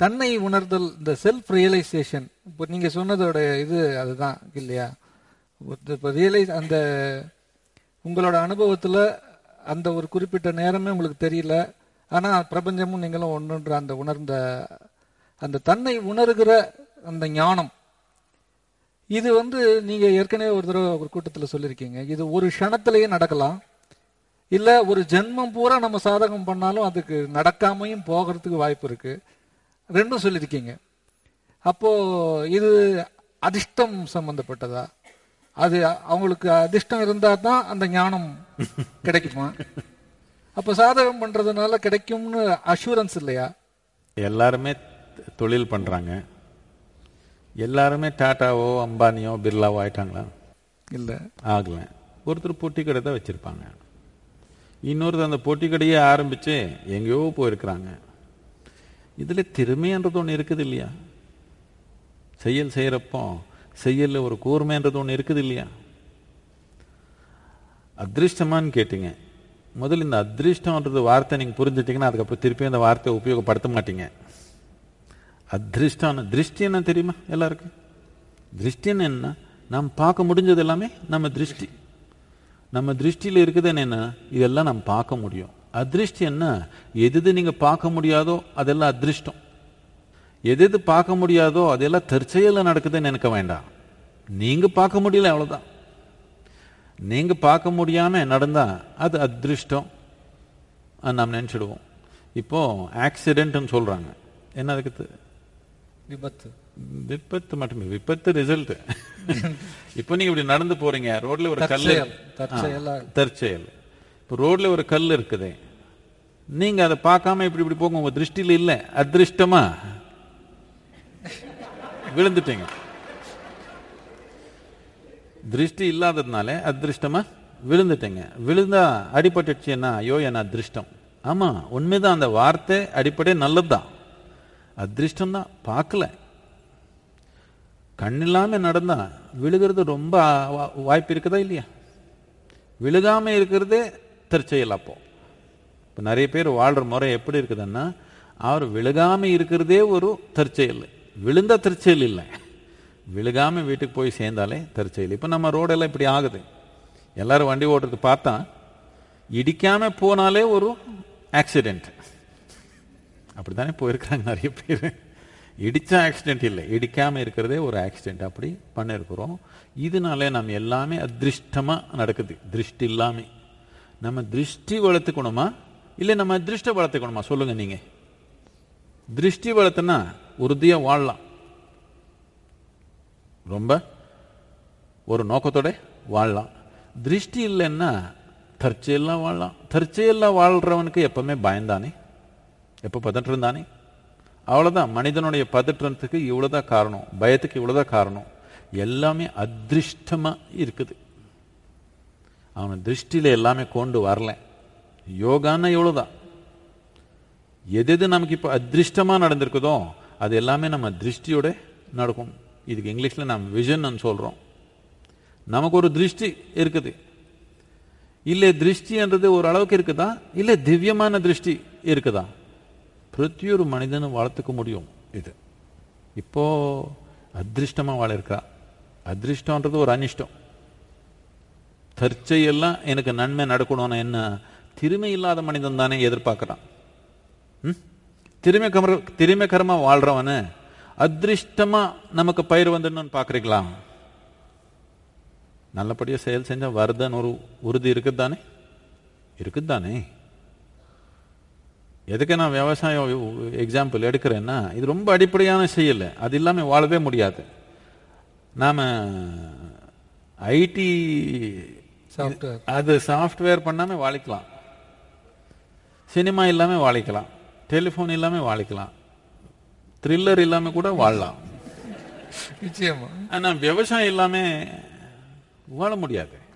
தன்னை உணர்தல் இந்த செல்ஃப் ரியலைசேஷன் இப்போ நீங்கள் சொன்னதோட இது அதுதான் இல்லையா? இப்போ ரியலைஸ் அந்த உங்களோட அனுபவத்தில் அந்த ஒரு குறிப்பிட்ட நேரமே உங்களுக்கு தெரியல ஆனால் பிரபஞ்சமும் நீங்களும் ஒன்றுன்ற அந்த உணர்ந்த அந்த தன்னை உணர்கிற அந்த ஞானம். இது வந்து நீங்கள் ஏற்கனவே ஒரு தடவை ஒரு கூட்டத்தில் சொல்லியிருக்கீங்க இது ஒரு க்ஷணத்திலேயே நடக்கலாம் இல்லை ஒரு ஜென்மம் பூரா நம்ம சாதகம் பண்ணாலும் அதுக்கு நடக்காமையும் போகிறதுக்கு வாய்ப்பு இருக்குது ரெண்டும் சொல்லியிருக்கீங்க. அப்போ இது அதிர்ஷ்டம் சம்பந்தப்பட்டதா? அது அவங்களுக்கு அதிர்ஷ்டம் இருந்தா தான் அந்த ஞானம் கிடைக்குமா? அப்ப சாதகம் பண்றதுனால கிடைக்கும்னு அஷூரன்ஸ் இல்லையா? எல்லாருமே தொழில் பண்றாங்க. எல்லாருமே டாட்டாவோ அம்பானியோ பிர்லாவோ ஆயிட்டாங்களா? இல்ல. ஆகல. ஒருத்தர் பொட்டி கடை தான் வச்சிருப்பாங்க. இன்னொருத்தர் அந்த பொட்டி கடையே ஆரம்பிச்சு எங்கேயோ போயிருக்கிறாங்க. இதில் திறமைன்றது ஒன்று இருக்குது இல்லையா? செயல் செய்கிறப்போ செயலில் ஒரு கூர்மைன்றது ஒன்று இருக்குது இல்லையா? அதிருஷ்டமான்னு கேட்டீங்க. முதல்ல இந்த அதிருஷ்டம்ன்றது வார்த்தை நீங்கள் புரிஞ்சுட்டீங்கன்னா அதுக்கப்புறம் திருப்பி அந்த வார்த்தையை உபயோகப்படுத்த மாட்டீங்க. அதிருஷ்டம் திருஷ்டி என்ன தெரியுமா எல்லாருக்கும்? திருஷ்டின்னு என்ன நாம் பார்க்க முடிஞ்சது எல்லாமே நம்ம திருஷ்டி. நம்ம திருஷ்டியில் இருக்குது என்ன இதெல்லாம் நம்ம பார்க்க முடியும். அதிருஷ்டி என்ன? எது எது நீங்க பார்க்க முடியாதோ அதெல்லாம் அதிருஷ்டம். எது பார்க்க முடியாதோ அதெல்லாம் தற்செயல நடக்குதுன்னு நினைக்க வேண்டாம். நீங்க பார்க்க முடியல அவ்வளவுதான். நீங்க பார்க்க முடியாம நடந்தா அது அதிருஷ்டம். அது நாம் நினைச்சிடுவோம். இப்போ ஆக்சிடென்ட்னு சொல்றாங்க. என்ன அதுக்கு விபத்து. விபத்து மட்டுமே. விபத்து ரிசல்ட் இப்போ நீங்க இப்படி நடந்து போறீங்க. ரோட்ல ஒரு கல் தற்செயல், இப்போ ரோட்ல ஒரு கல் இருக்குது. நீங்க அதை பார்க்காம இப்படி இப்படி போங்க. உங்க திருஷ்டியில் இல்லை. அதிருஷ்டமா? விழுந்துட்டீங்க. திருஷ்டி இல்லாததுனால அதிருஷ்டமா? விழுந்துட்டீங்க. விழுந்தா அடிபட்டுச்சுன்னா ஐயோ என்ன அதிருஷ்டம்? ஆமா உண்மைதான். அந்த வார்த்தை அடிப்படை நல்லதுதான். அதிருஷ்டம் தான் பார்க்கல கண்ணில்லாம நடந்தா? விழுகிறது ரொம்ப வா- வாய்ப்பு இருக்குதா இல்லையா? விழுகாம இருக்கிறதே தற்செயல் அப்போ. இப்போ நிறைய பேர் வாழ்கிற முறை எப்படி இருக்குதுன்னா அவர் விழுகாமல் இருக்கிறதே ஒரு தற்செயல். விழுந்தா தற்செயல் இல்லை. விழுகாமல் வீட்டுக்கு போய் சேர்ந்தாலே தற்செயல். இப்போ நம்ம ரோடெல்லாம் இப்படி ஆகுது. எல்லாரும் வண்டி ஓட்டுறது பார்த்தா இடிக்காமல் போனாலே ஒரு ஆக்சிடெண்ட் அப்படி தானே போயிருக்கிறாங்க நிறைய பேர். இடித்தா ஆக்சிடென்ட் இல்லை. இடிக்காமல் இருக்கிறதே ஒரு ஆக்சிடெண்ட் அப்படி பண்ணிருக்கிறோம். இதனால நம்ம எல்லாமே அதிருஷ்டமாக நடக்குது. திருஷ்டி இல்லாமல் நம்ம திருஷ்டி வளர்த்துக்கணுமா? இல்லை நம்ம அதிருஷ்ட வளர்த்துக்கணுமா? சொல்லுங்க நீங்க. திருஷ்டி வளர்த்துனா உறுதியா வாழலாம். ரொம்ப ஒரு நோக்கத்தோட வாழலாம். திருஷ்டி இல்லைன்னா தற்செயலாம் வாழலாம். தற்செயலாம் வாழ்கிறவனுக்கு எப்பவுமே பயந்தானே? எப்போ பதட்டிருந்தானே தானே அவ்வளவுதான். மனிதனுடைய பதற்றத்துக்கு இவ்வளோதான் காரணம். பயத்துக்கு இவ்வளவுதான் காரணம். எல்லாமே அதிருஷ்டமா இருக்குது. அவன் திருஷ்டியில எல்லாமே கொண்டு வரல. யோகான்னா இவ்வளவுதான் எது எது நமக்கு இப்போ அதிருஷ்டமா நடந்திருக்குதோ அது எல்லாமே நம்ம திருஷ்டியோட நடக்கும். இதுக்கு இங்கிலீஷ்ல நம்ம விஷன் சொல்றோம். நமக்கு ஒரு திருஷ்டி இருக்குது. இல்லை திருஷ்டின்றது ஒரு அளவுக்கு இருக்குதா? இல்லை திவ்யமான திருஷ்டி இருக்குதா? பிரத்தியொரு மனிதனும் வளர்த்துக்க முடியும் இது. இப்போ அதிருஷ்டமா வாழ அதிருஷ்டன்றது அதிருஷ்டம்ன்றது ஒரு அனிஷ்டம். தற்செயெல்லாம் எனக்கு நன்மை நடக்கணும்னு என்ன? திறமை இல்லாத மனிதன் தானே எதிர்பார்க்கறான். ம்? திறமை கமர திறமைக்கரமா வாழ்றவன அதிருஷ்டமா நமக்கு பயிர் வந்துடணும்னு பாக்குறீங்களா நல்லபடியா செயல் செஞ்சா வருதுன்னு ஒரு உறுதி இருக்குது தானே இருக்குது தானே எதுக்கு நான் விவசாயம் எக்ஸாம்பிள் எடுக்கிறேன்னா இது ரொம்ப அடிப்படையான செயல். அது இல்லாம வாழவே முடியாது. நாம ஐடி சாஃப்ட்வேர் அது சாஃப்ட்வேர் பண்ணாம வாழிக்கலாம். சினிமா இல்லாம வாழிக்கலாம். டெலிஃபோன் இல்லாம வாழிக்கலாம். த்ரில்லர் இல்லாம கூட வாழலாம். நிச்சயமா. ஆனா விவசாயம் இல்லாம வாழ முடியாது.